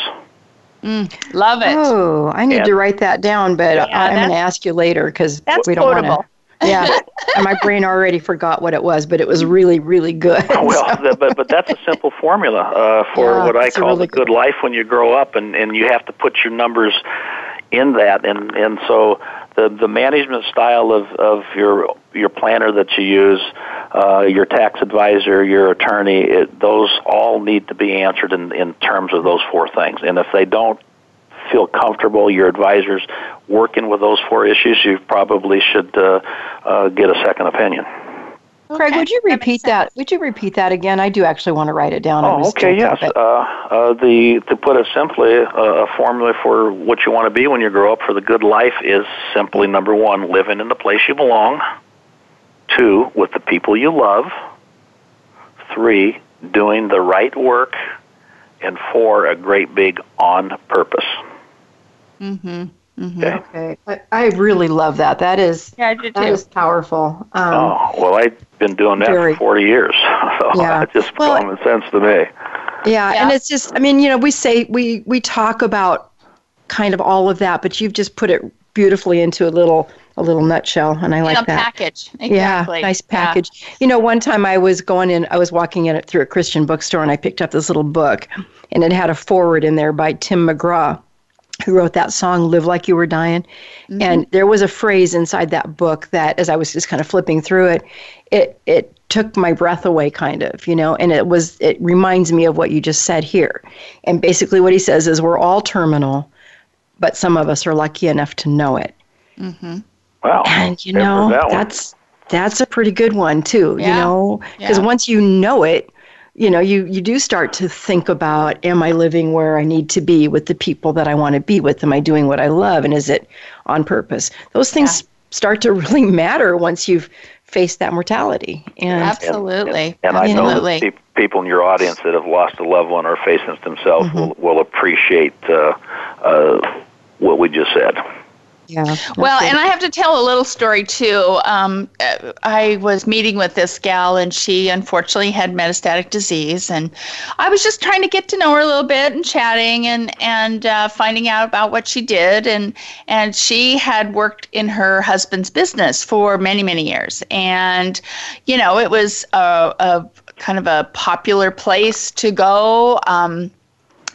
Mm, Love it. Oh, I need And- to write that down, but Yeah, I'm going to ask you later because we don't want to. Yeah, and my brain already forgot what it was, but it was really, really good. Well, So- th- but but that's a simple formula uh, for Yeah, what I it's a call really the good life when you grow up, and and you have to put your numbers in that, and and so the the management style of of your your planner that you use, uh, your tax advisor, your attorney, it, those all need to be answered in in terms of those four things, and if they don't feel comfortable, your advisors working with those four issues, you probably should uh, uh, get a second opinion. Craig, would you repeat that? Would you repeat that again? I do actually want to write it down. Oh, okay, yes. Uh, uh, the to put it simply, uh, a formula for what you want to be when you grow up for the good life is simply number one, living in the place you belong. Two, with the people you love. Three, doing the right work, and four, a great big on purpose. Mm-hmm. Mm-hmm. Okay. Okay, I, I really love that. That is Yeah, I do that powerful. Um, oh well, I've been doing that very- for forty years, so Yeah. it's just Well, common sense to me. Yeah, Yeah. and it's just I mean, you know, we say we we talk about kind of all of that, but you've just put it beautifully into a little a little nutshell, and I like that. package. Exactly. Yeah, nice package. Yeah. You know, one time I was going in, I was walking in it through a Christian bookstore, and I picked up this little book, and it had a foreword in there by Tim McGraw, who wrote that song "Live Like You Were Dying," mm-hmm. and there was a phrase inside that book that, as I was just kind of flipping through it, it it took my breath away, kind of, you know, and it was it reminds me of what you just said here, and basically what he says is we're all terminal, but some of us are lucky enough to know it. Mm-hmm. Wow. And you know, that that's that's a pretty good one too, yeah. you know, because yeah. once you know it, you know, you you do start to think about am I living where I need to be with the people that I want to be with? Am I doing what I love and is it on purpose? Those things yeah. start to really matter once you've faced that mortality. And absolutely. And, and I know that people in your audience that have lost a loved one or faced this themselves mm-hmm. will will appreciate uh, uh, what we just said. Yeah. Well, and I have to tell a little story too. Um, I was meeting with this gal, and she unfortunately had metastatic disease, and I was just trying to get to know her a little bit and chatting and and uh, finding out about what she did, and and she had worked in her husband's business for many many years, and you know it was a, a kind of a popular place to go. Um,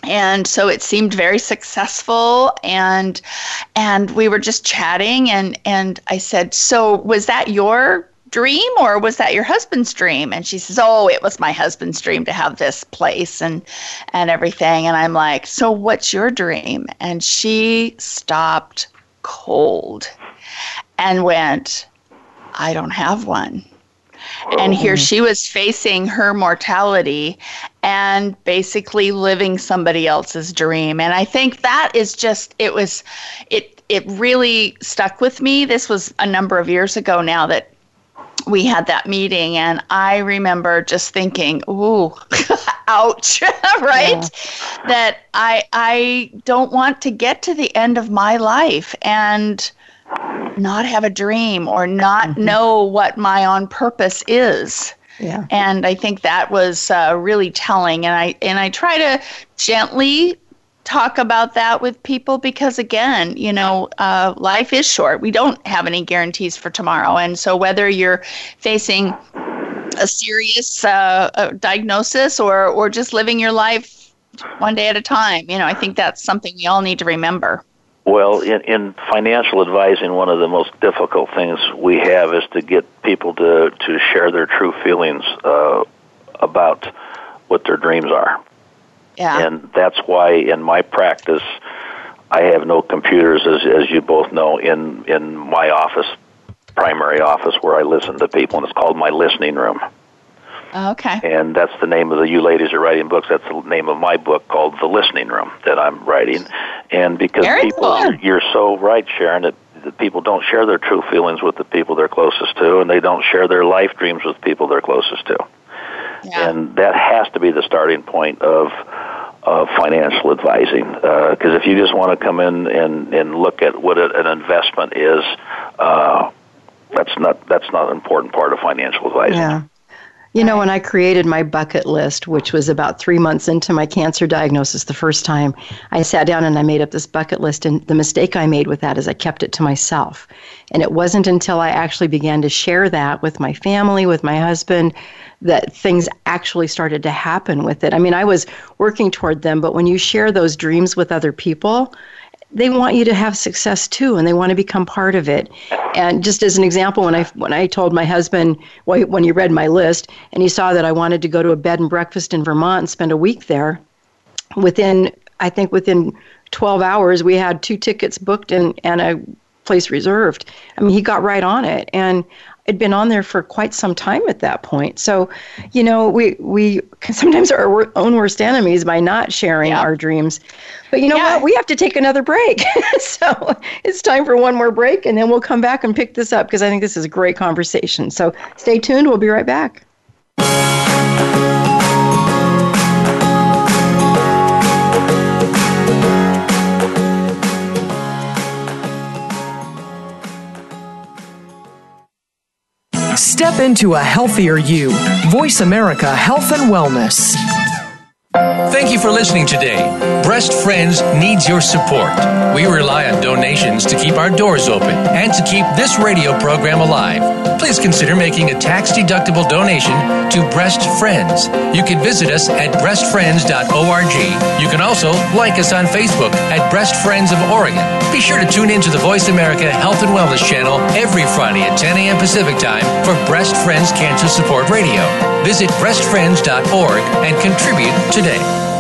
and so it seemed very successful. And and we were just chatting and and I said so was that your dream or was that your husband's dream? And she says oh it was my husband's dream to have this place and and everything. And I'm like so what's your dream? And she stopped cold and went I don't have one and here mm-hmm. she was facing her mortality and basically living somebody else's dream. And I think that is just, it was, it, it really stuck with me. This was a number of years ago now that we had that meeting and i remember just thinking ooh ouch right yeah. that i i don't want to get to the end of my life and not have a dream or not mm-hmm. know what my on purpose is. Yeah. And I think that was uh, really telling. And I and I try to gently talk about that with people because again you know uh, life is short we don't have any guarantees for tomorrow and so whether you're facing a serious uh, a diagnosis or or just living your life one day at a time you know i think that's something we all need to remember well, in, in financial advising, one of the most difficult things we have is to get people to, to share their true feelings uh, about what their dreams are. Yeah. And that's why in my practice, I have no computers, as, as you both know, in, in my office, primary office, where I listen to people, and it's called my listening room. Oh, okay. And that's the name of the you ladies are writing books. That's the name of my book called The Listening Room that I'm writing. And because Very people, cool. you're, you're so right, Sharon, that that people don't share their true feelings with the people they're closest to, and they don't share their life dreams with people they're closest to. Yeah. And that has to be the starting point of of financial advising. Because uh, if you just want to come in and, and look at what an investment is, uh, that's not that's not an important part of financial advising. Yeah. You know, when I created my bucket list, which was about three months into my cancer diagnosis the first time, I sat down and I made up this bucket list. And the mistake I made with that is I kept it to myself. And it wasn't until I actually began to share that with my family, with my husband, that things actually started to happen with it. I mean, I was working toward them, but when you share those dreams with other people, they want you to have success too and they want to become part of it. And just as an example when i when i told my husband when he read my list and he saw that i wanted to go to a bed and breakfast in vermont and spend a week there within i think within 12 hours we had two tickets booked and and a place reserved. I mean he got right on it. And had been on there for quite some time at that point. So, you know, we we sometimes are our own worst enemies by not sharing yeah. our dreams. But you know yeah. what? We have to take another break. so it's time for one more break, and then we'll come back and pick this up because I think this is a great conversation. So stay tuned. We'll be right back. Step into a healthier you. Voice America Health and Wellness. Thank you for listening today. Breast Friends needs your support. We rely on donations to keep our doors open and to keep this radio program alive. Please consider making a tax deductible donation to Breast Friends. You can visit us at breastfriends.org. You can also like us on Facebook at Breast Friends of Oregon. Be sure to tune in to the Voice America Health and Wellness channel every Friday at 10 a.m. Pacific Time for Breast Friends Cancer Support Radio. Visit breastfriends.org and contribute today.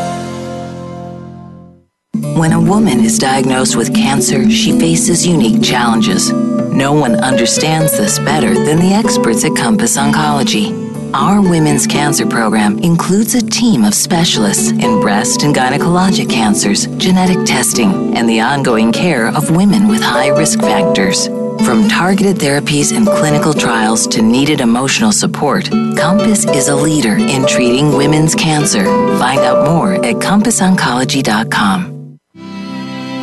When a woman is diagnosed with cancer, she faces unique challenges. No one understands this better than the experts at Compass Oncology. Our women's cancer program includes a team of specialists in breast and gynecologic cancers, genetic testing, and the ongoing care of women with high risk factors. From targeted therapies and clinical trials to needed emotional support, Compass is a leader in treating women's cancer. Find out more at CompassOncology.com.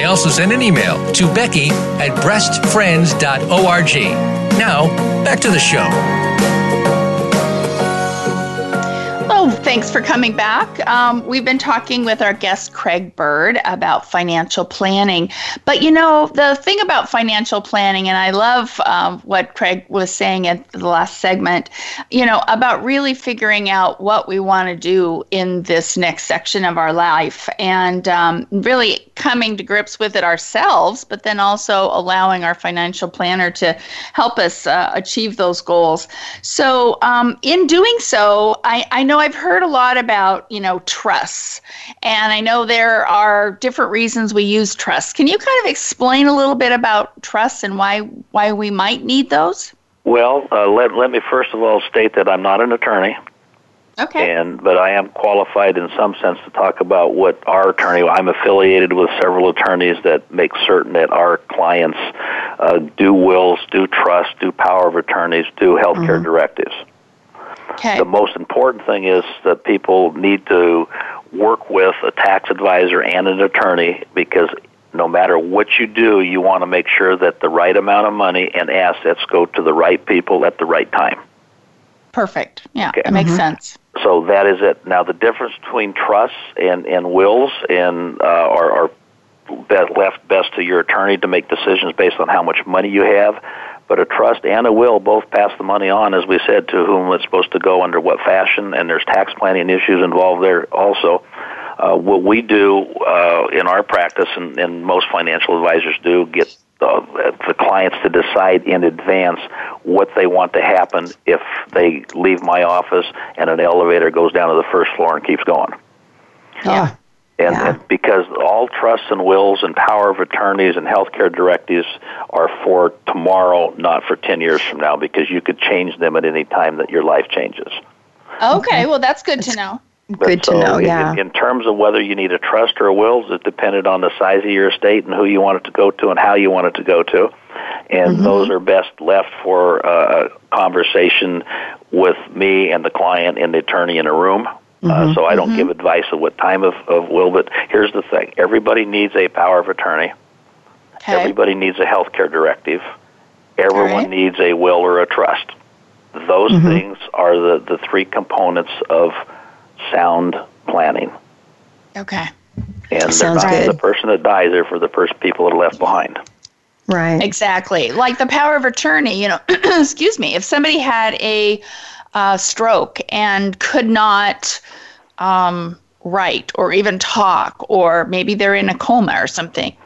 May also send an email to Becky at breastfriends.org. Now, back to the show. Oh, thanks for coming back. Um, we've been talking with our guest, Craig Bird, about financial planning. But you know, the thing about financial planning, and I love um, what Craig was saying at the last segment, you know, about really figuring out what we want to do in this next section of our life and um, really coming to grips with it ourselves, but then also allowing our financial planner to help us uh, achieve those goals. So, um, in doing so, I, I know I've heard a lot about, you know, trusts, and I know there are different reasons we use trusts. Can you kind of explain a little bit about trusts and why why we might need those? Well, uh, let let me first of all state that I'm not an attorney. Okay. And but I am qualified in some sense to talk about what our attorney. I'm affiliated with several attorneys that make certain that our clients uh, do wills, do trust, do power of attorneys, do healthcare mm-hmm. directives. Okay. The most important thing is that people need to work with a tax advisor and an attorney because no matter what you do, you want to make sure that the right amount of money and assets go to the right people at the right time. Perfect. Yeah, okay. that makes mm-hmm. sense. So that is it. Now, the difference between trusts and, and wills and uh, are, are left best to your attorney to make decisions based on how much money you have. But a trust and a will both pass the money on, as we said, to whom it's supposed to go under what fashion, and there's tax planning issues involved there also. Uh, what we do uh, in our practice, and, and most financial advisors do, get uh, the clients to decide in advance what they want to happen if they leave my office and an elevator goes down to the first floor and keeps going. Yeah. And, yeah. and because all trusts and wills and power of attorneys and healthcare directives are for tomorrow, not for 10 years from now, because you could change them at any time that your life changes. Okay, well, that's good to know. But good to so know, yeah. In, in, terms of whether you need a trust or a will, it depended on the size of your estate and who you want it to go to and how you want it to go to. And mm-hmm. those are best left for a conversation with me and the client and the attorney in a room. Uh, mm-hmm. Uh, so I don't mm-hmm. give advice of what time of, of will, but here's the thing. Everybody needs a power of attorney. Okay. Everybody needs a health care directive. Everyone right. needs a will or a trust. Those mm-hmm. things are the, the three components of sound planning. Okay. And Sounds they're not good. the person that dies, they're for the first people that are left behind. Right. Exactly. Like the power of attorney, you know, excuse me, if somebody had a uh, stroke and could not um, write or even talk, or maybe they're in a coma or something,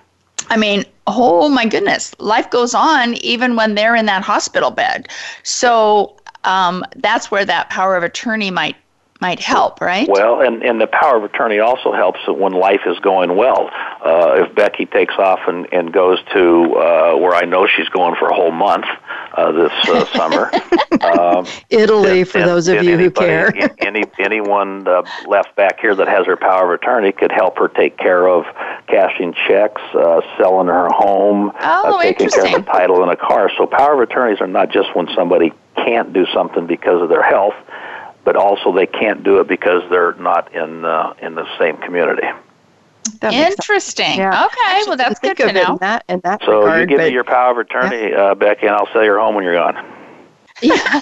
I mean, oh my goodness, life goes on even when they're in that hospital bed. So um, that's where that power of attorney might might help, right? Well, and, and the power of attorney also helps when life is going well. Uh, if Becky takes off and, and goes to uh, where I know she's going for a whole month uh, this uh, summer, um, Italy, then, for then, those of you anybody, who care, any anyone uh, left back here that has her power of attorney could help her take care of cashing checks, uh, selling her home, oh, uh, taking care of the title in a car. So power of attorneys are not just when somebody can't do something because of their health but also they can't do it because they're not in uh, in the same community. Interesting. Yeah. Okay, Actually, well that's good to know. In that, in that so regard, you give me your power of attorney, yeah. uh, Becky, and I'll sell your home when you're gone. Yeah.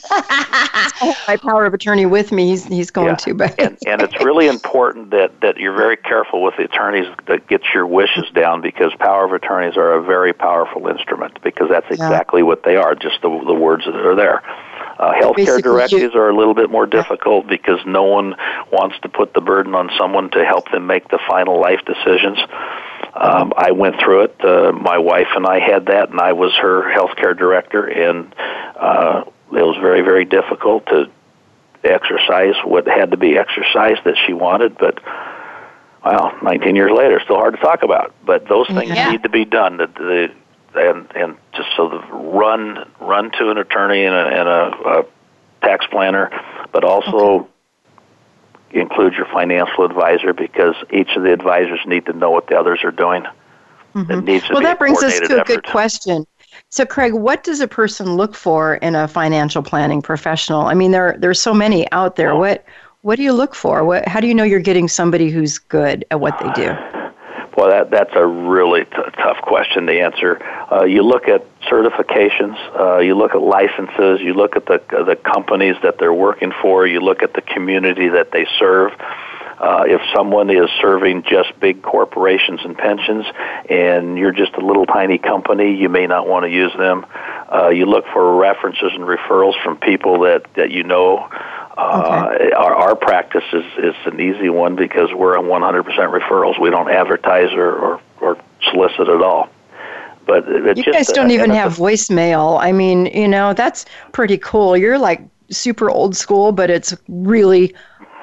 my power of attorney with me. He's he's going yeah. to, but and, and it's really important that that you're very careful with the attorneys that get your wishes down because power of attorneys are a very powerful instrument because that's exactly yeah. what they are. Just the the words that are there. Uh, healthcare Basically, directives are a little bit more difficult because no one wants to put the burden on someone to help them make the final life decisions. Um, I went through it. Uh, my wife and I had that, and I was her healthcare director, and uh, it was very, very difficult to exercise what had to be exercised that she wanted, but well, 19 years later, still hard to talk about. But those things yeah. need to be done. The, the and and just so the run run to an attorney and a, and a, a tax planner, but also okay. include your financial advisor because each of the advisors need to know what the others are doing. Mm-hmm. It needs to well, that brings us to a good question. So, Craig, what does a person look for in a financial planning professional? I mean, there there's so many out there. What what do you look for? What how do you know you're getting somebody who's good at what they do? Well, that that's a really t- tough question to answer. Uh, you look at certifications, uh, you look at licenses, you look at the the companies that they're working for, you look at the community that they serve. Uh, if someone is serving just big corporations and pensions, and you're just a little tiny company, you may not want to use them. Uh, you look for references and referrals from people that that you know. Uh, okay. our, our practice is, is an easy one because we're on 100% referrals. We don't advertise or, or, or solicit at all. But you guys don't even have voicemail. I mean, you know, that's pretty cool. You're like super old school, but it's really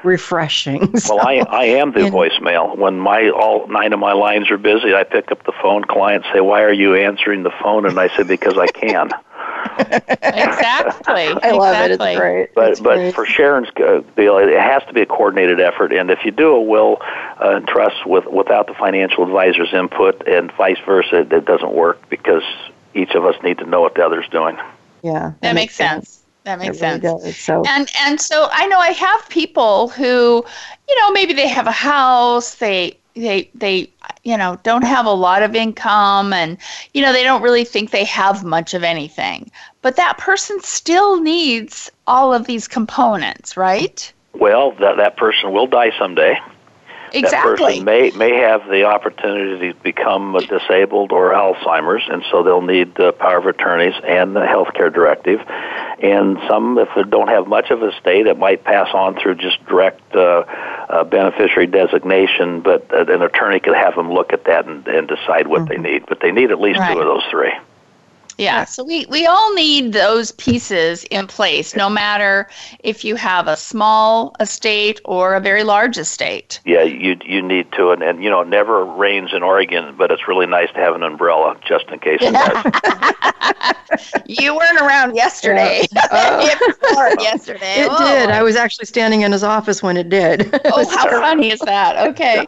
refreshing. So, well, I I am the voicemail. When my all nine of my lines are busy, I pick up the phone. Clients say, "Why are you answering the phone?" And I say, "Because I can." exactly. I love exactly. it. It's great. But it's but great. for Sharon's uh, deal, it has to be a coordinated effort. And if you do a will uh, and trust with without the financial advisor's input, and vice versa, it doesn't work because each of us need to know what the other's doing. Yeah, that, that makes sense. sense. That makes really sense. Does, so. And and so I know I have people who, you know, maybe they have a house, they they they you know don't have a lot of income and you know they don't really think they have much of anything. But that person still needs all of these components right? Well that that person will die someday Exactly. That person may may have the opportunity to become disabled or Alzheimer's, and so they'll need the power of attorneys and the health care directive. And some, if they don't have much of a state, it might pass on through just direct uh, uh, beneficiary designation. But uh, an attorney could have them look at that and, and decide what mm-hmm. they need. But they need at least right. two of those three. Yeah, so we, we all need those pieces in place, no matter if you have a small estate or a very large estate. Yeah, you you need to, and, and you know, it never rains in Oregon, but it's really nice to have an umbrella just in case it does. you weren't around yesterday. Yeah. Oh. yesterday. It oh. did. I was actually standing in his office when it did. oh, how funny is that? Okay.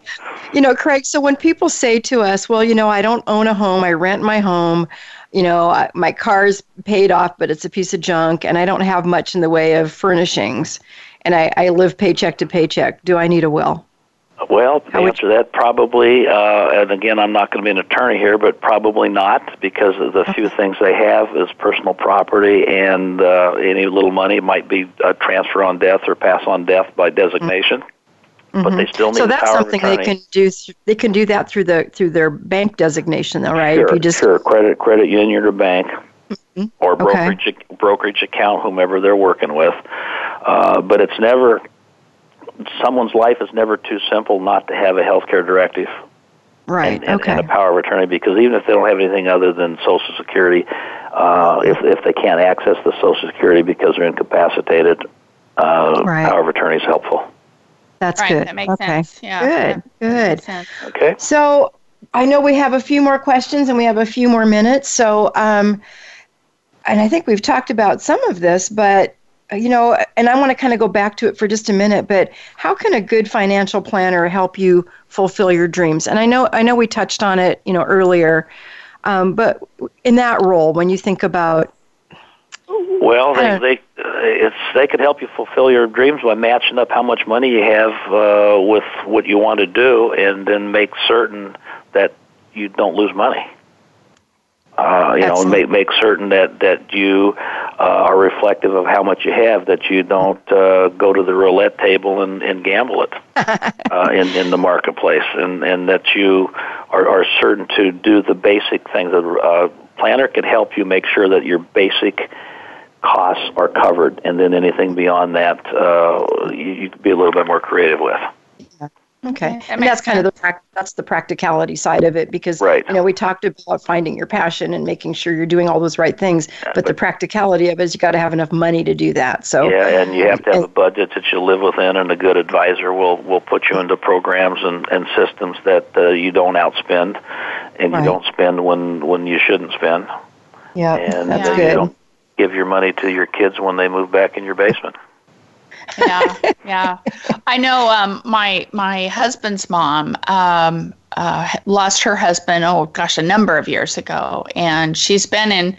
You know, Craig, so when people say to us, well, you know, I don't own a home, I rent my home, you know, my car's paid off, but it's a piece of junk, and I don't have much in the way of furnishings, and I, I live paycheck to paycheck. Do I need a will? Well, to answer that, probably, uh, and again, I'm not going to be an attorney here, but probably not, because of the few things they have is personal property, and uh, any little money might be a transfer on death or pass on death by designation. Mm-hmm mm-hmm. but they mm-hmm. still need so that's something they can do th- they can do that through the through their bank designation though right sure, if you just sure credit credit union or bank mm-hmm. or brokerage okay. brokerage account whomever they're working with uh, but it's never someone's life is never too simple not to have a healthcare directive Right. And, and, okay. and a power of attorney because even if they don't have anything other than Social Security, uh, if if they can't access the Social Security because they're incapacitated, uh, Right. power of attorney is helpful. That's right, good. that makes okay. sense. Yeah. Good. yeah, Good. sense. Okay. So I know we have a few more questions and we have a few more minutes. So, um, and I think we've talked about some of this, but you know, and I want to kind of go back to it for just a minute. But how can a good financial planner help you fulfill your dreams? And I know, I know we touched on it, you know, earlier. Um, but in that role, when you think about Well, they Uh, they uh, it's they can help you fulfill your dreams by matching up how much money you have uh, with what you want to do, and then make certain that you don't lose money. Uh, you know, make make certain that that you uh, are reflective of how much you have. That you don't uh, go to the roulette table and, and gamble it uh, in in the marketplace, and and that you are, are certain to do the basic things. That uh, planner can help you make sure that your basic costs are covered, and then anything beyond that, uh, you, you can be a little bit more creative with. Okay, that and that's kind of the prac- that's the practicality side of it because Right. you know we talked about finding your passion and making sure you're doing all those right things, but, the practicality of it is you got to have enough money to do that. So Yeah, and you have to have and- a budget that you live within, and a good advisor will will put you into programs and, and systems that uh, you don't outspend, and Right. you don't spend when when you shouldn't spend, yeah, and that's uh, you good. don't give your money to your kids when they move back in your basement. yeah, yeah. I know um, my my husband's mom um, uh, lost her husband. Oh gosh, a number of years ago, and she's been in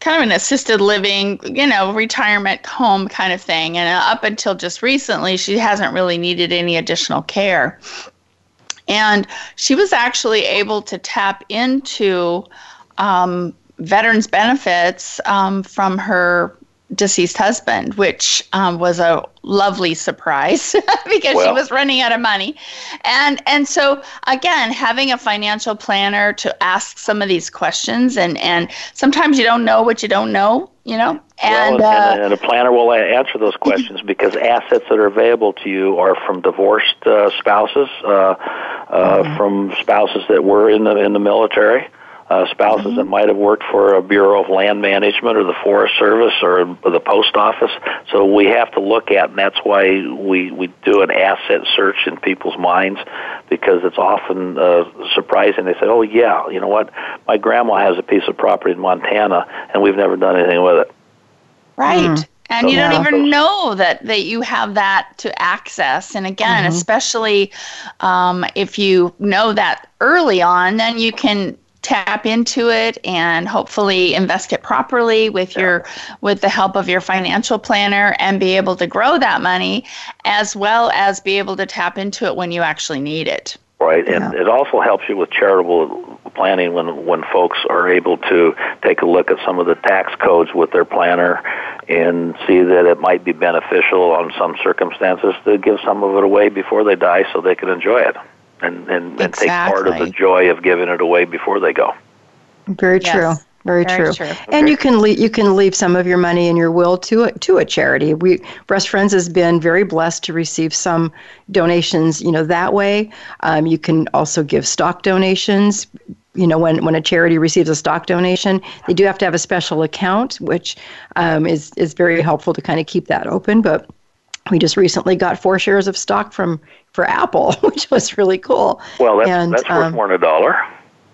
kind of an assisted living, you know, retirement home kind of thing. And up until just recently, she hasn't really needed any additional care. And she was actually able to tap into um, veterans benefits um, from her deceased husband, which um, was a lovely surprise because she was running out of money. And and so again, having a financial planner to ask some of these questions, and and sometimes you don't know what you don't know, you know. And, well, uh, and, and a planner will answer those questions because assets that are available to you are from divorced uh, spouses, uh, uh, from spouses that were in the in the military, uh, spouses that might have worked for a Bureau of Land Management or the Forest Service or the Post Office. So we have to look at, and that's why we we do an asset search in people's minds because it's often uh, surprising. They say, "Oh yeah, you know what? My grandma has a piece of property in Montana, and we've never done anything with it." Right. And So you don't yeah. even know that, that you have that to access. And again, especially um, if you know that early on, then you can tap into it and hopefully invest it properly with your with the help of your financial planner and be able to grow that money as well as be able to tap into it when you actually need it. Right, and it also helps you with charitable planning when when folks are able to take a look at some of the tax codes with their planner and see that it might be beneficial on some circumstances to give some of it away before they die so they can enjoy it and and, and take part of the joy of giving it away before they go. Very Yes. true. Very, Very true. true. And you can leave, you can leave some of your money in your will to a, to a charity. We Breast Friends has been very blessed to receive some donations, you know, that way. Um, you can also give stock donations. You know, when, when a charity receives a stock donation, they do have to have a special account, which um, is is very helpful to kind of keep that open. But we just recently got four shares of stock from for Apple, which was really cool. Well, that's And, that's worth um, more than a dollar.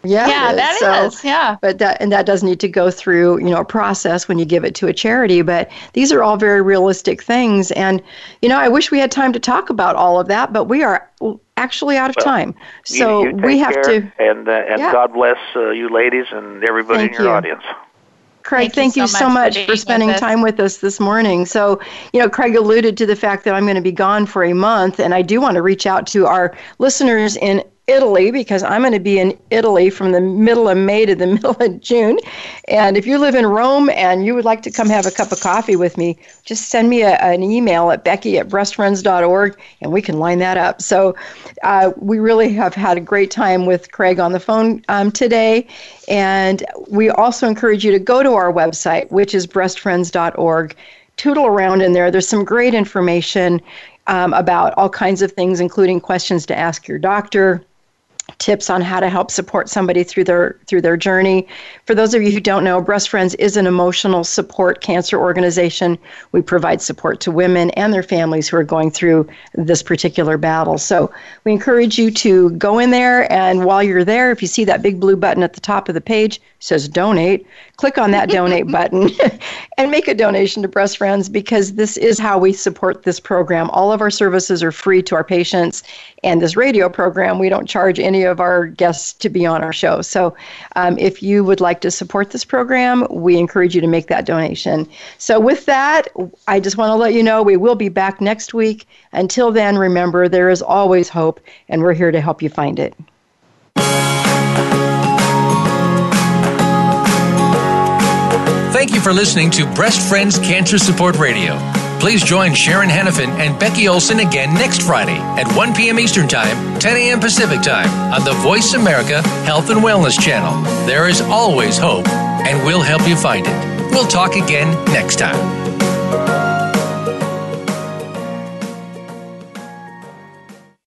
Yeah, yeah, it that is. So- Yeah. but that and that does need to go through you know a process when you give it to a charity but these are all very realistic things and you know i wish we had time to talk about all of that but we are actually out of Well, time You- so you take we have care, to and uh, and Yeah. God bless uh, you ladies and everybody Thank in your you. audience. Craig, Thank thank, you you so so much for for spending time with us this morning. So, you know, Craig alluded to the fact that I'm going to be gone for a month, and I do want to reach out to our listeners in Italy because I'm going to be in Italy from the middle of May to the middle of June. And if you live in Rome and you would like to come have a cup of coffee with me, just send me a, an email at becky at breastfriends.org and we can line that up. So uh, we really have had a great time with Craig on the phone um, today. And we also encourage you to go to our website, which is breastfriends.org. Tootle around in there. There's some great information um, about all kinds of things, including questions to ask your doctor tips on how to help support somebody through their through their journey. For those of you who don't know, Breast Friends is an emotional support cancer organization. We provide support to women and their families who are going through this particular battle. So we encourage you to go in there and while you're there, if you see that big blue button at the top of the page says donate, click on that donate button and make a donation to Breast Friends because this is how we support this program. All of our services are free to our patients and this radio program, we don't charge any of our guests to be on our show. So um, if you would like to support this program, we encourage you to make that donation. So with that, I just want to let you know we will be back next week. Until then, remember, there is always hope, and we're here to help you find it. Thank you for listening to Breast Friends Cancer Support Radio. Please join Sharon Henifin and Becky Olson again next Friday at 1 p.m. Eastern Time, 10 a.m. Pacific Time on the Voice America Health and Wellness Channel. There is always hope, and we'll help you find it. We'll talk again next time.